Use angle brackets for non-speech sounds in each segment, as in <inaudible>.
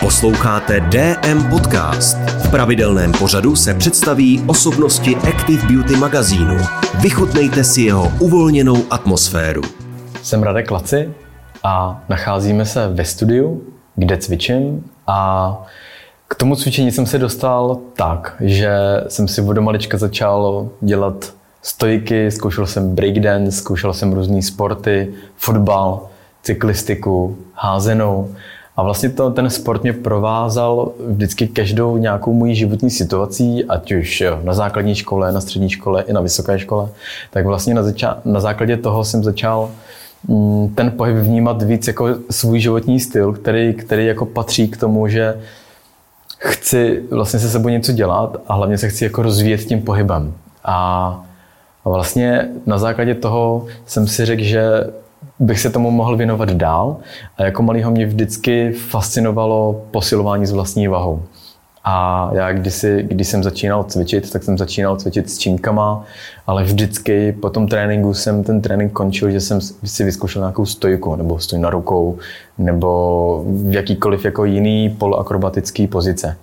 Posloucháte DM Podcast. V pravidelném pořadu se představí osobnosti Active Beauty magazínu. Vychutnejte si jeho uvolněnou atmosféru. Jsem Radek Laci a nacházíme se ve studiu, kde cvičím a k tomu cvičení jsem se dostal tak, že jsem si od malička začal dělat stojky, zkoušel jsem breakdance, zkoušel jsem různé sporty, fotbal, cyklistiku, házenou. A vlastně to, ten sport mě provázal vždycky každou nějakou mojí životní situací, ať už na základní škole, na střední škole i na vysoké škole. Tak vlastně na, zača- na základě toho jsem začal mm, ten pohyb vnímat víc jako svůj životní styl, který, který jako patří k tomu, že chci vlastně se sebou něco dělat a hlavně se chci jako rozvíjet tím pohybem. A, a vlastně na základě toho jsem si řekl, že bych se tomu mohl věnovat dál. A jako malýho mě vždycky fascinovalo posilování s vlastní vahou. A já kdysi, když jsem začínal cvičit, tak jsem začínal cvičit s činkama, ale vždycky po tom tréninku jsem ten trénink končil, že jsem si vyzkoušel nějakou stojku, nebo stoj na rukou, nebo v jakýkoliv jako jiný poloakrobatický pozice.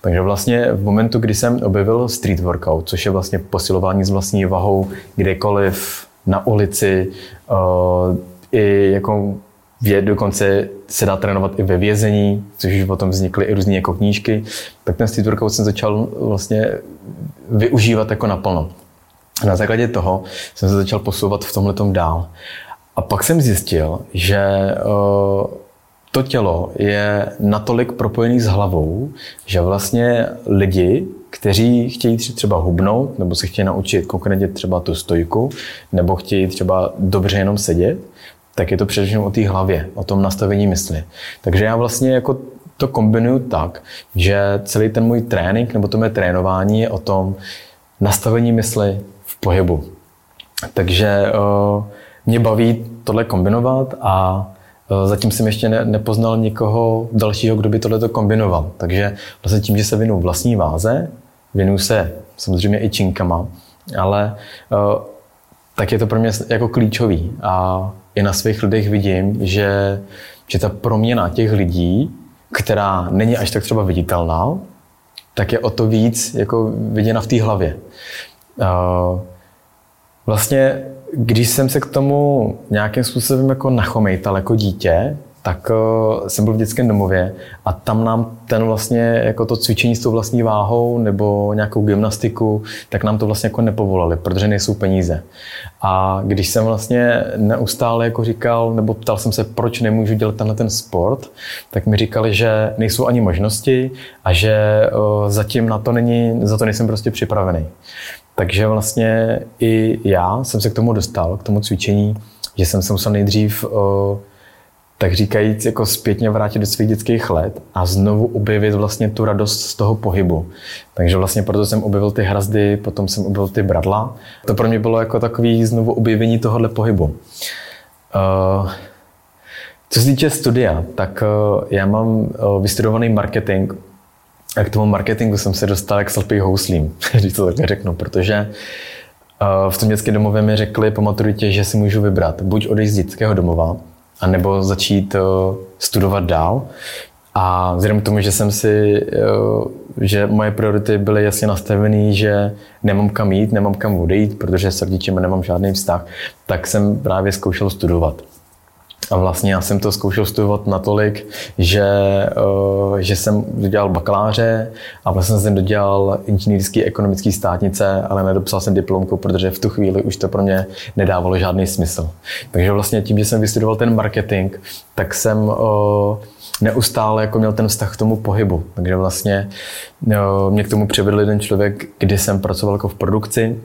Takže vlastně v momentu, kdy jsem objevil street workout, což je vlastně posilování s vlastní vahou kdekoliv, na ulici, uh, i jako je dokonce se dá trénovat i ve vězení, což už potom vznikly i různé jako knížky, tak ten street workout jsem začal vlastně využívat jako naplno. Na základě toho jsem se začal posouvat v tomhle dál. A pak jsem zjistil, že uh, to tělo je natolik propojený s hlavou, že vlastně lidi, kteří chtějí třeba hubnout, nebo se chtějí naučit konkrétně třeba tu stojku, nebo chtějí třeba dobře jenom sedět, tak je to především o té hlavě, o tom nastavení mysli. Takže já vlastně jako to kombinuju tak, že celý ten můj trénink nebo to mé trénování je o tom nastavení mysli v pohybu. Takže uh, mě baví tohle kombinovat a uh, zatím jsem ještě ne, nepoznal nikoho dalšího, kdo by tohle kombinoval. Takže vlastně tím, že se vinu vlastní váze, vinu se samozřejmě i činkama, ale uh, tak je to pro mě jako klíčový. A i na svých lidech vidím, že, že ta proměna těch lidí, která není až tak třeba viditelná, tak je o to víc jako viděna v té hlavě. Vlastně, když jsem se k tomu nějakým způsobem jako nachomejtal jako dítě, tak uh, jsem byl v dětském domově a tam nám ten vlastně jako to cvičení s tou vlastní váhou nebo nějakou gymnastiku, tak nám to vlastně jako nepovolali, protože nejsou peníze. A když jsem vlastně neustále jako říkal, nebo ptal jsem se, proč nemůžu dělat tenhle ten sport, tak mi říkali, že nejsou ani možnosti a že uh, zatím na to není, za to nejsem prostě připravený. Takže vlastně i já jsem se k tomu dostal, k tomu cvičení, že jsem se musel nejdřív uh, tak říkajíc jako zpětně vrátit do svých dětských let a znovu objevit vlastně tu radost z toho pohybu. Takže vlastně proto jsem objevil ty hrazdy, potom jsem objevil ty bradla. To pro mě bylo jako takový znovu objevení tohohle pohybu. Uh, co se týče studia, tak uh, já mám uh, vystudovaný marketing a k tomu marketingu jsem se dostal jak slepý houslím, <laughs> když to takhle řeknu, protože v tom dětském domově mi řekli po maturitě, že si můžu vybrat buď odejít z dětského domova, a nebo začít uh, studovat dál. A vzhledem k tomu, že jsem si, uh, že moje priority byly jasně nastavené, že nemám kam jít, nemám kam odejít, protože s rodičem nemám žádný vztah, tak jsem právě zkoušel studovat. A vlastně já jsem to zkoušel studovat natolik, že, uh, že jsem dodělal bakaláře a vlastně jsem dodělal inženýrský ekonomický státnice, ale nedopsal jsem diplomku, protože v tu chvíli už to pro mě nedávalo žádný smysl. Takže vlastně tím, že jsem vystudoval ten marketing, tak jsem uh, neustále jako měl ten vztah k tomu pohybu. Takže vlastně uh, mě k tomu přivedl jeden člověk, kdy jsem pracoval jako v produkci,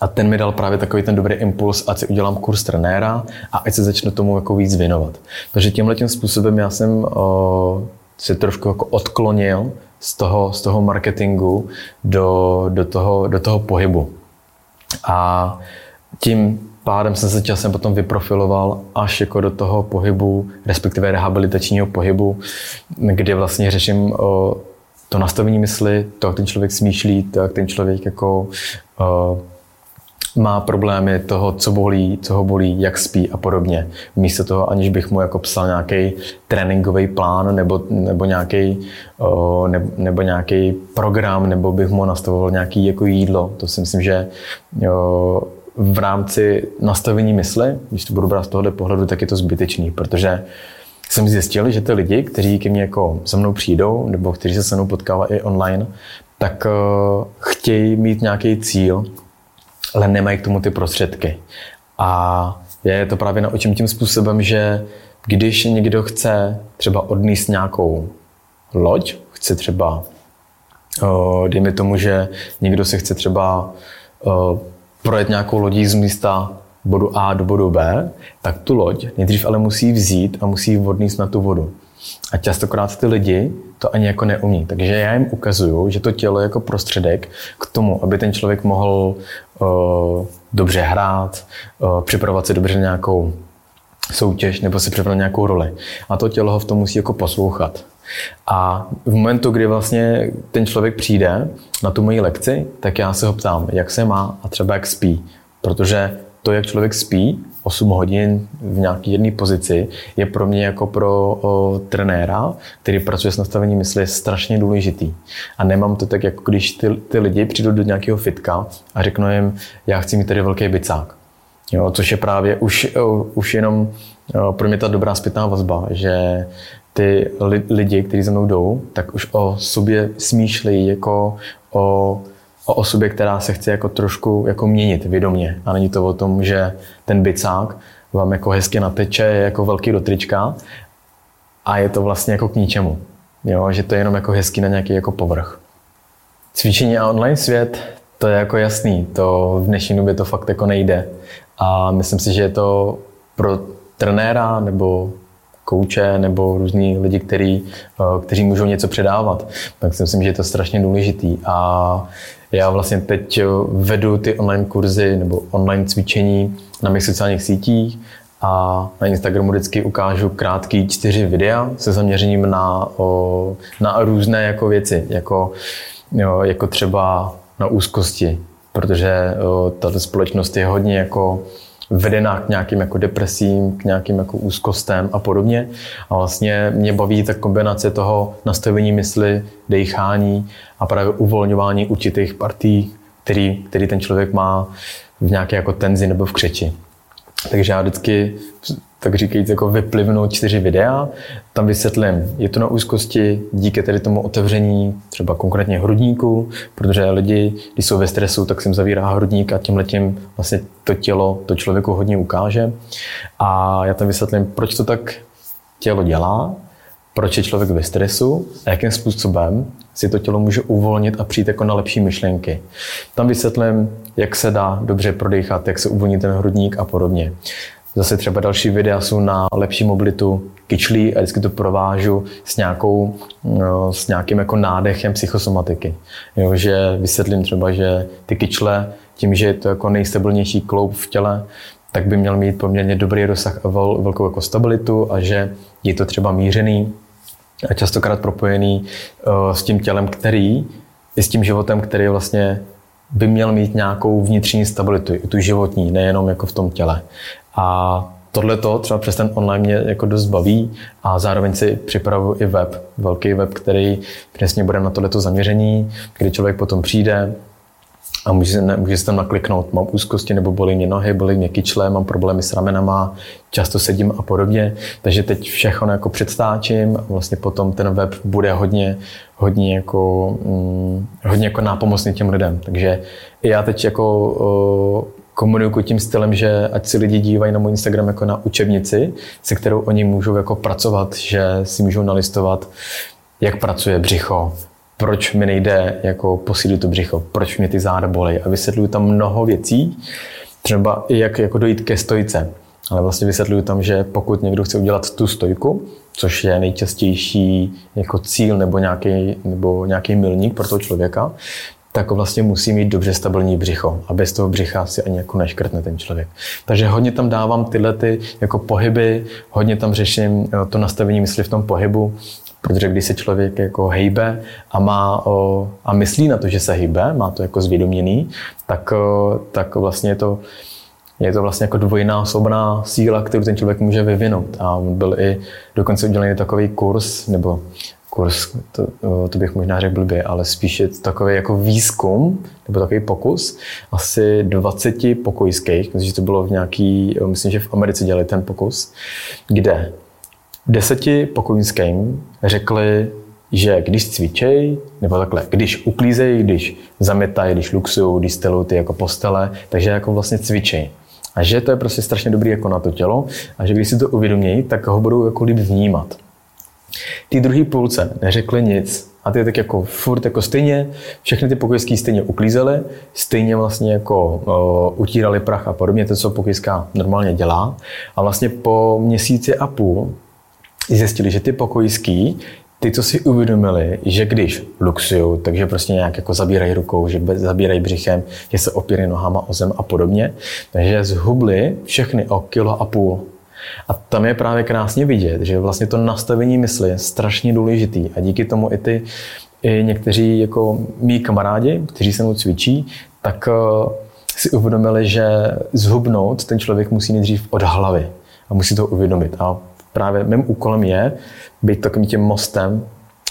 a ten mi dal právě takový ten dobrý impuls, ať si udělám kurz trenéra a ať se začnu tomu jako víc věnovat. Takže tímhle tím způsobem já jsem o, se trošku jako odklonil z toho, z toho marketingu do, do, toho, do toho pohybu. A tím pádem jsem se časem potom vyprofiloval až jako do toho pohybu, respektive rehabilitačního pohybu, kde vlastně řeším o, to nastavení mysli, to, jak ten člověk smýšlí, to, jak ten člověk jako o, má problémy toho, co bolí, co ho bolí, jak spí a podobně. Místo toho, aniž bych mu jako psal nějaký tréninkový plán nebo, nebo nějaký ne, nebo nějaký program, nebo bych mu nastavoval nějaký jako jídlo. To si myslím, že jo, v rámci nastavení mysli, když to budu brát z tohohle pohledu, tak je to zbytečný, protože jsem zjistil, že ty lidi, kteří ke mně jako se mnou přijdou, nebo kteří se se mnou potkávají i online, tak uh, chtějí mít nějaký cíl, ale nemají k tomu ty prostředky. A je to právě naučím tím způsobem, že když někdo chce třeba odníst nějakou loď, chce třeba, dejme tomu, že někdo se chce třeba projet nějakou lodí z místa bodu A do bodu B, tak tu loď nejdřív ale musí vzít a musí vodnít na tu vodu. A častokrát ty lidi to ani jako neumí. Takže já jim ukazuju, že to tělo je jako prostředek k tomu, aby ten člověk mohl uh, dobře hrát, uh, připravovat si dobře nějakou soutěž nebo si připravovat nějakou roli. A to tělo ho v tom musí jako poslouchat. A v momentu, kdy vlastně ten člověk přijde na tu moji lekci, tak já se ho ptám, jak se má a třeba jak spí. Protože to, jak člověk spí 8 hodin v nějaké jedné pozici, je pro mě jako pro o, trenéra, který pracuje s nastavením mysli, strašně důležitý. A nemám to tak, jako když ty, ty lidi přijdou do nějakého fitka a řeknu jim, já chci mít tady velký bicák. Jo, což je právě už, už jenom pro mě ta dobrá zpětná vazba, že ty lidi, kteří za mnou jdou, tak už o sobě smýšlejí jako o, o osobě, která se chce jako trošku jako měnit vědomě. A není to o tom, že ten bicák vám jako hezky nateče, je jako velký do trička a je to vlastně jako k ničemu. Jo, že to je jenom jako hezký na nějaký jako povrch. Cvičení a online svět, to je jako jasný, to v dnešní době to fakt jako nejde. A myslím si, že je to pro trenéra nebo kouče nebo různí lidi, který, eh, kteří můžou něco předávat. Tak si myslím, že je to strašně důležitý. A já vlastně teď vedu ty online kurzy nebo online cvičení na mých sociálních sítích a na Instagramu vždycky ukážu krátký čtyři videa se zaměřením na, o, na různé jako věci, jako, jo, jako třeba na úzkosti, protože o, tato společnost je hodně jako vedená k nějakým jako depresím, k nějakým jako úzkostem a podobně. A vlastně mě baví ta kombinace toho nastavení mysli, dechání a právě uvolňování určitých partí, který, který ten člověk má v nějaké jako tenzi nebo v křeči. Takže já vždycky tak říkajíc, jako vyplivnu čtyři videa, tam vysvětlím, je to na úzkosti díky tedy tomu otevření třeba konkrétně hrudníku, protože lidi, když jsou ve stresu, tak se jim zavírá hrudník a tím letím vlastně to tělo to člověku hodně ukáže. A já tam vysvětlím, proč to tak tělo dělá, proč je člověk ve stresu a jakým způsobem si to tělo může uvolnit a přijít jako na lepší myšlenky. Tam vysvětlím, jak se dá dobře prodýchat, jak se uvolní ten hrudník a podobně. Zase třeba další videa jsou na lepší mobilitu kyčlí a vždycky to provážu s, nějakou, no, s nějakým jako nádechem psychosomatiky. Jo, že vysvětlím třeba, že ty kyčle, tím, že je to jako nejstabilnější kloub v těle, tak by měl mít poměrně dobrý rozsah a vel, velkou jako stabilitu a že je to třeba mířený a častokrát propojený uh, s tím tělem, který i s tím životem, který vlastně by měl mít nějakou vnitřní stabilitu, i tu životní, nejenom jako v tom těle. A tohle to třeba přes ten online mě jako dost baví a zároveň si připravuji i web, velký web, který přesně bude na tohleto zaměření, kdy člověk potom přijde, a může, může se tam nakliknout, mám úzkosti nebo bolí mě nohy, bolí mě kyčle, mám problémy s ramenama, často sedím a podobně. Takže teď všechno jako předstáčím a vlastně potom ten web bude hodně, hodně jako, mm, hodně jako nápomocný těm lidem. Takže já teď jako uh, komunikuji tím stylem, že ať si lidi dívají na můj Instagram jako na učebnici, se kterou oni můžou jako pracovat, že si můžou nalistovat, jak pracuje břicho, proč mi nejde jako posílit to břicho, proč mě ty záda bolí a vysvětluju tam mnoho věcí, třeba i jak jako dojít ke stojce. Ale vlastně vysvětluju tam, že pokud někdo chce udělat tu stojku, což je nejčastější jako cíl nebo nějaký, nebo nějaký milník pro toho člověka, tak vlastně musí mít dobře stabilní břicho. A bez toho břicha si ani jako neškrtne ten člověk. Takže hodně tam dávám tyhle ty jako pohyby, hodně tam řeším eh, to nastavení mysli v tom pohybu Protože když se člověk jako hejbe a, má, o, a myslí na to, že se hejbe, má to jako zvědoměný, tak, o, tak vlastně je to, je to vlastně jako dvojnásobná síla, kterou ten člověk může vyvinout. A byl i dokonce udělaný takový kurz, nebo kurz, to, to bych možná řekl blbě, ale spíše takový jako výzkum, nebo takový pokus, asi 20 pokojských, myslím, že to bylo v nějaký, myslím, že v Americe dělali ten pokus, kde deseti pokojským řekli, že když cvičej, nebo takhle, když uklízejí, když zamětají, když luxují, když stelují ty jako postele, takže jako vlastně cvičej. A že to je prostě strašně dobrý jako na to tělo a že když si to uvědomí, tak ho budou jako líp vnímat. Ty druhý půlce neřekli nic a ty tak jako furt jako stejně, všechny ty pokojský stejně uklízely, stejně vlastně jako uh, utírali prach a podobně, to, co pokojská normálně dělá. A vlastně po měsíci a půl zjistili, že ty pokojský ty, co si uvědomili, že když luxují, takže prostě nějak jako zabírají rukou, že zabírají břichem, že se opírají nohama o zem a podobně, takže zhubli všechny o kilo a půl. A tam je právě krásně vidět, že vlastně to nastavení mysli je strašně důležitý a díky tomu i ty i někteří jako mý kamarádi, kteří se mnou cvičí, tak uh, si uvědomili, že zhubnout ten člověk musí nejdřív od hlavy a musí to uvědomit. A právě mým úkolem je být takovým tím mostem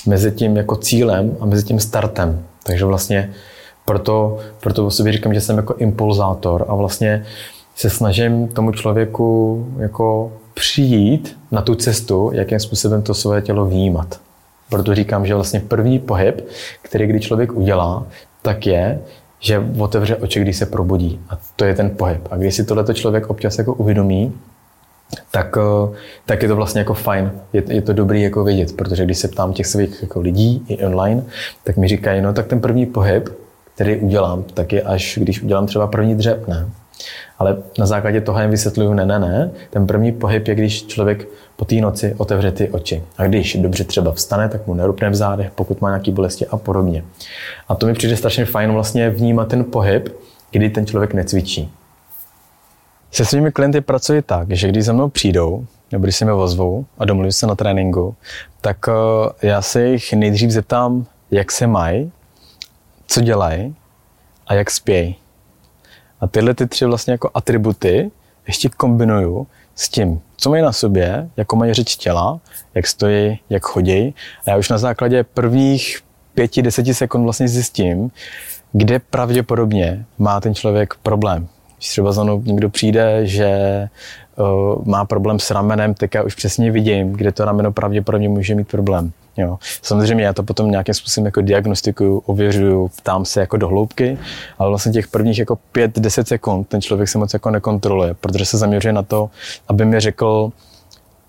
mezi tím jako cílem a mezi tím startem. Takže vlastně proto, proto o sobě říkám, že jsem jako impulzátor a vlastně se snažím tomu člověku jako přijít na tu cestu, jakým způsobem to své tělo vnímat. Proto říkám, že vlastně první pohyb, který kdy člověk udělá, tak je, že otevře oči, když se probudí. A to je ten pohyb. A když si tohleto člověk občas jako uvědomí, tak, eh, tak je to vlastně jako fajn. Je, je to dobrý jako vědět, protože když se ptám těch svých jako lidí i online, tak mi říkají, no tak ten první pohyb, který udělám, tak je až když udělám třeba první dřep, ne? Ale na základě toho jim vysvětluju, ne, ne, ne. Ten první pohyb je, když člověk po té noci otevře ty oči. A když dobře třeba vstane, tak mu nerupne v zádech, pokud má nějaké bolesti a podobně. A to mi přijde strašně fajn vlastně vnímat ten pohyb, kdy ten člověk necvičí. Se svými klienty pracuji tak, že když za mnou přijdou, nebo když se mi ozvou a domluví se na tréninku, tak eh, já se jich nejdřív zeptám, jak se mají, co dělají a jak spějí. A tyhle ty tři vlastně jako atributy ještě kombinuju s tím, co mají na sobě, jako mají řeč těla, jak stojí, jak chodí. A já už na základě prvních pěti, deseti sekund vlastně zjistím, kde pravděpodobně má ten člověk problém. Když třeba za mnou někdo přijde, že uh, má problém s ramenem, tak já už přesně vidím, kde to rameno pravděpodobně může mít problém. Jo. Samozřejmě já to potom nějakým způsobem jako diagnostikuju, ověřuju, ptám se jako do hloubky, ale vlastně těch prvních jako 5-10 sekund ten člověk se moc jako nekontroluje, protože se zaměřuje na to, aby mi řekl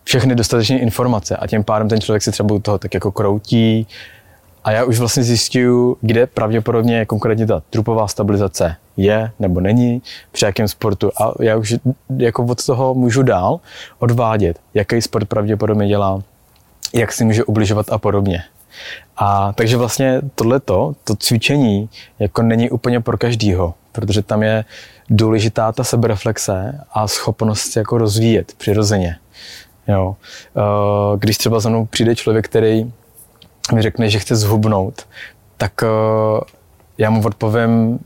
všechny dostatečné informace a tím pádem ten člověk si třeba u toho tak jako kroutí, a já už vlastně zjišťuju, kde pravděpodobně konkrétně ta trupová stabilizace je nebo není, při jakém sportu. A já už jako od toho můžu dál odvádět, jaký sport pravděpodobně dělá, jak si může ubližovat a podobně. A takže vlastně tohleto, to cvičení, jako není úplně pro každýho, protože tam je důležitá ta sebereflexe a schopnost jako rozvíjet přirozeně. Jo. Eh, když třeba za mnou přijde člověk, který mi řekne, že chce zhubnout, tak uh, já mu odpovím,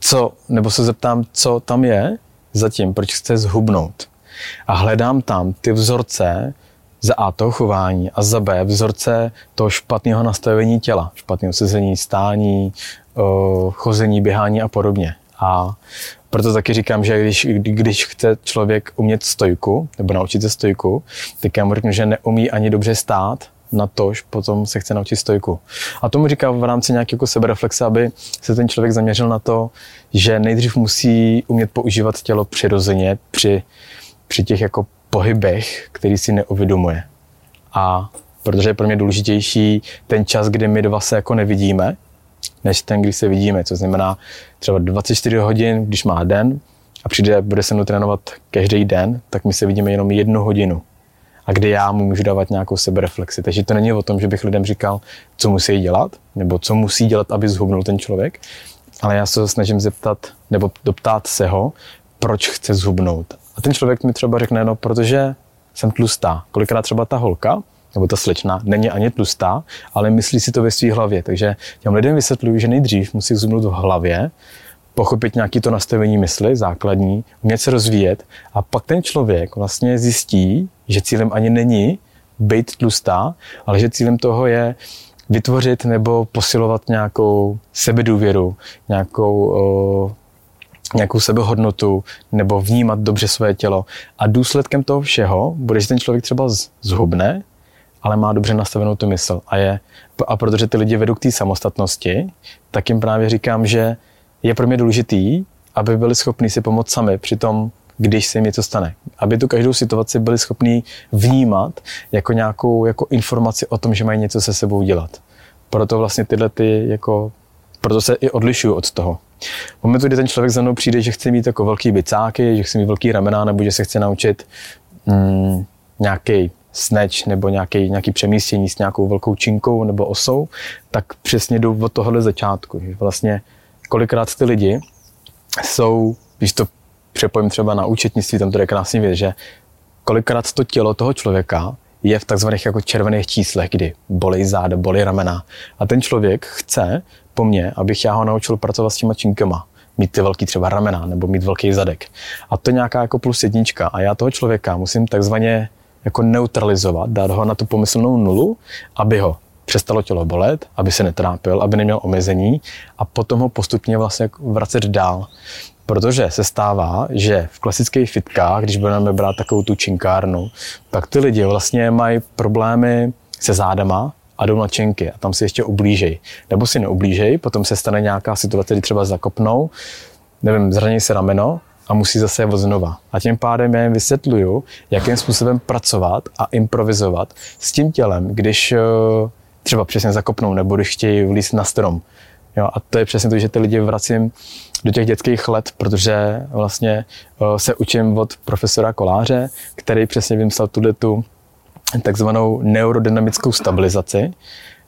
co, nebo se zeptám, co tam je zatím, proč chce zhubnout. A hledám tam ty vzorce za A toho chování a za B vzorce toho špatného nastavení těla, špatného sezení, stání, uh, chození, běhání a podobně. A proto taky říkám, že když, když chce člověk umět stojku, nebo naučit se stojku, tak já mu řeknu, že neumí ani dobře stát, na tož potom se chce naučit stojku. A tomu říkám v rámci nějaké jako sebereflexe, aby se ten člověk zaměřil na to, že nejdřív musí umět používat tělo přirozeně při, při těch jako pohybech, který si neuvědomuje. A protože je pro mě důležitější ten čas, kdy my dva se jako nevidíme, než ten, kdy se vidíme. Co znamená třeba 24 hodin, když má den a přijde, bude se mnou trénovat každý den, tak my se vidíme jenom jednu hodinu a kdy já mu můžu dávat nějakou sebereflexi. Takže to není o tom, že bych lidem říkal, co musí dělat, nebo co musí dělat, aby zhubnul ten člověk, ale já se snažím zeptat, nebo doptát se ho, proč chce zhubnout. A ten člověk mi třeba řekne, no protože jsem tlustá. Kolikrát třeba ta holka, nebo ta slečna není ani tlustá, ale myslí si to ve své hlavě. Takže těm lidem vysvětluju, že nejdřív musí zumnout v hlavě, pochopit nějaký to nastavení mysli, základní, umět se rozvíjet a pak ten člověk vlastně zjistí, že cílem ani není být tlustá, ale že cílem toho je vytvořit nebo posilovat nějakou sebedůvěru, nějakou, o, nějakou sebehodnotu nebo vnímat dobře své tělo. A důsledkem toho všeho bude, že ten člověk třeba zhubne, ale má dobře nastavenou tu mysl. A, je, a protože ty lidi vedou k té samostatnosti, tak jim právě říkám, že je pro mě důležitý, aby byli schopni si pomoct sami při tom, když se jim něco stane. Aby tu každou situaci byli schopni vnímat jako nějakou jako informaci o tom, že mají něco se sebou dělat. Proto vlastně tyhle ty jako, proto se i odlišuju od toho. V momentu, kdy ten člověk za mnou přijde, že chce mít jako velký bicáky, že chce mít velký ramena, nebo že se chce naučit mm, nějaký snatch nebo nějaký, nějaký přemístění s nějakou velkou činkou nebo osou, tak přesně jdu od tohohle začátku. Vlastně kolikrát ty lidi jsou, když to přepojím třeba na účetnictví, tam to je krásný věc, že kolikrát to tělo toho člověka je v takzvaných jako červených číslech, kdy bolí záda, bolí ramena. A ten člověk chce po mně, abych já ho naučil pracovat s těma činkama. Mít ty velký třeba ramena nebo mít velký zadek. A to je nějaká jako plus jednička. A já toho člověka musím takzvaně jako neutralizovat, dát ho na tu pomyslnou nulu, aby ho přestalo tělo bolet, aby se netrápil, aby neměl omezení a potom ho postupně vlastně vracet dál. Protože se stává, že v klasických fitkách, když budeme brát takovou tu činkárnu, tak ty lidi vlastně mají problémy se zádama a jdou na činky a tam si ještě ublížej. Nebo si neublížej, potom se stane nějaká situace, kdy třeba zakopnou, nevím, zraní se rameno a musí zase je znova. A tím pádem já jim vysvětluju, jakým způsobem pracovat a improvizovat s tím tělem, když eh, třeba přesně zakopnou nebo když chtějí vlízt na strom. Jo, a to je přesně to, že ty lidi vracím do těch dětských let, protože vlastně eh, se učím od profesora Koláře, který přesně vymyslel tuhle tu takzvanou neurodynamickou stabilizaci,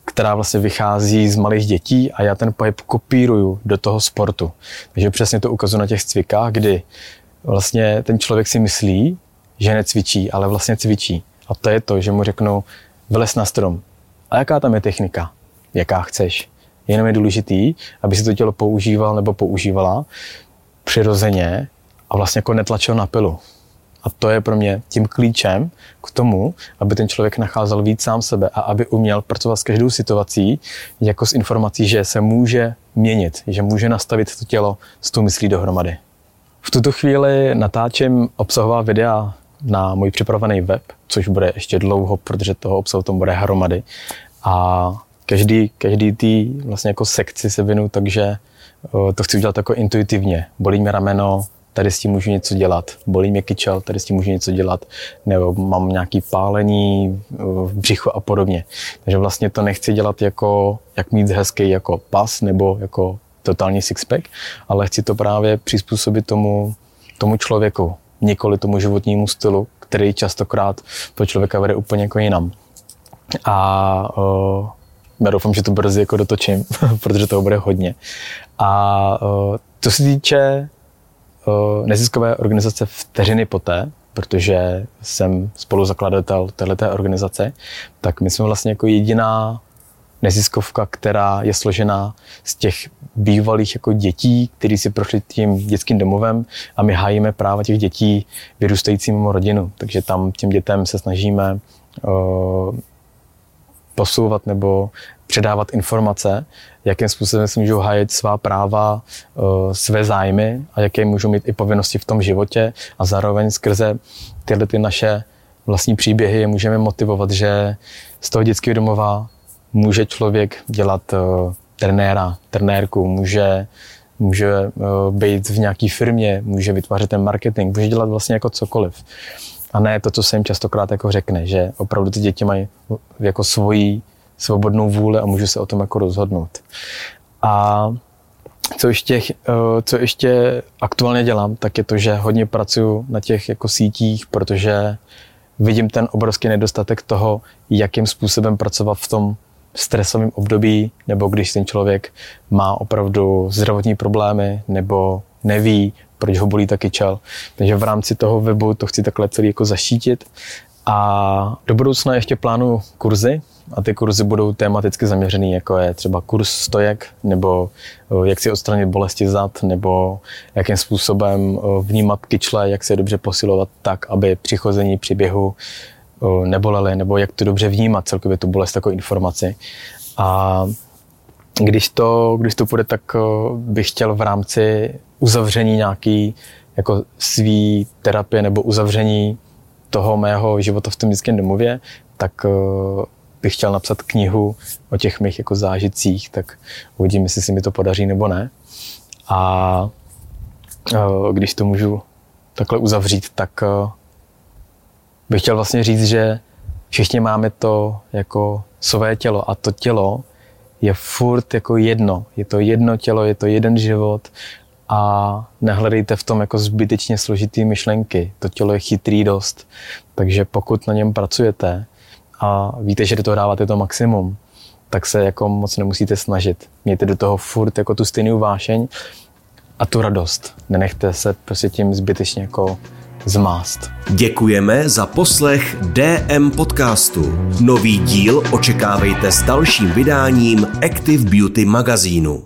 která vlastně vychází z malých dětí a já ten pohyb kopíruju do toho sportu. Takže přesně to ukazuju na těch cvikách, kdy vlastně ten člověk si myslí, že necvičí, ale vlastně cvičí. A to je to, že mu řeknu, vylez na strom. A jaká tam je technika? Jaká chceš? Jenom je důležitý, aby si to tělo používal nebo používala přirozeně a vlastně jako netlačil na pilu. A to je pro mě tím klíčem k tomu, aby ten člověk nacházel víc sám sebe a aby uměl pracovat s každou situací jako s informací, že se může měnit, že může nastavit to tělo s tou myslí dohromady. V tuto chvíli natáčím obsahová videa na můj připravený web, což bude ještě dlouho, protože toho obsahu tam bude hromady. A každý, každý tý vlastně jako sekci se vinu, takže to chci udělat jako intuitivně. Bolí mě rameno, tady s tím můžu něco dělat. Bolí mě kyčel, tady s tím můžu něco dělat. Nebo mám nějaký pálení v břichu a podobně. Takže vlastně to nechci dělat jako, jak mít hezký jako pas nebo jako totální sixpack, ale chci to právě přizpůsobit tomu, tomu člověku, nikoli tomu životnímu stylu, který častokrát to člověka vede úplně jako jinam. A uh, já doufám, že to brzy jako dotočím, <laughs> protože toho bude hodně. A uh, to se týče uh, neziskové organizace Vteřiny poté, protože jsem spoluzakladatel této organizace, tak my jsme vlastně jako jediná neziskovka, která je složená z těch bývalých jako dětí, kteří si prošli tím dětským domovem a my hájíme práva těch dětí vyrůstající mimo rodinu. Takže tam těm dětem se snažíme uh, posouvat nebo předávat informace, jakým způsobem si můžou hájit svá práva, uh, své zájmy a jaké můžou mít i povinnosti v tom životě a zároveň skrze tyhle ty naše vlastní příběhy je můžeme motivovat, že z toho dětského domova může člověk dělat uh, trenéra, trenérku, může, může uh, být v nějaké firmě, může vytvářet ten marketing, může dělat vlastně jako cokoliv. A ne to, co se jim častokrát jako řekne, že opravdu ty děti mají jako svoji svobodnou vůli a můžu se o tom jako rozhodnout. A co ještě, uh, co ještě aktuálně dělám, tak je to, že hodně pracuji na těch jako sítích, protože vidím ten obrovský nedostatek toho, jakým způsobem pracovat v tom stresovém období, nebo když ten člověk má opravdu zdravotní problémy, nebo neví, proč ho bolí taky čel. Takže v rámci toho webu to chci takhle celý jako zašítit A do budoucna ještě plánuju kurzy a ty kurzy budou tematicky zaměřený, jako je třeba kurz stojek, nebo jak si odstranit bolesti zad, nebo jakým způsobem vnímat kyčle, jak se dobře posilovat tak, aby při chození, při běhu nebolely, nebo jak to dobře vnímat celkově tu bolest jako informaci. A když to, když to půjde, tak bych chtěl v rámci uzavření nějaký jako svý terapie nebo uzavření toho mého života v tom dětském domově, tak bych chtěl napsat knihu o těch mých jako zážitcích, tak uvidím, jestli si mi to podaří nebo ne. A když to můžu takhle uzavřít, tak bych chtěl vlastně říct, že všichni máme to jako své tělo a to tělo je furt jako jedno. Je to jedno tělo, je to jeden život a nehledejte v tom jako zbytečně složitý myšlenky. To tělo je chytrý dost, takže pokud na něm pracujete a víte, že do toho dáváte to maximum, tak se jako moc nemusíte snažit. Mějte do toho furt jako tu stejnou vášeň a tu radost. Nenechte se prostě tím zbytečně jako zmást. Děkujeme za poslech DM podcastu. Nový díl očekávejte s dalším vydáním Active Beauty magazínu.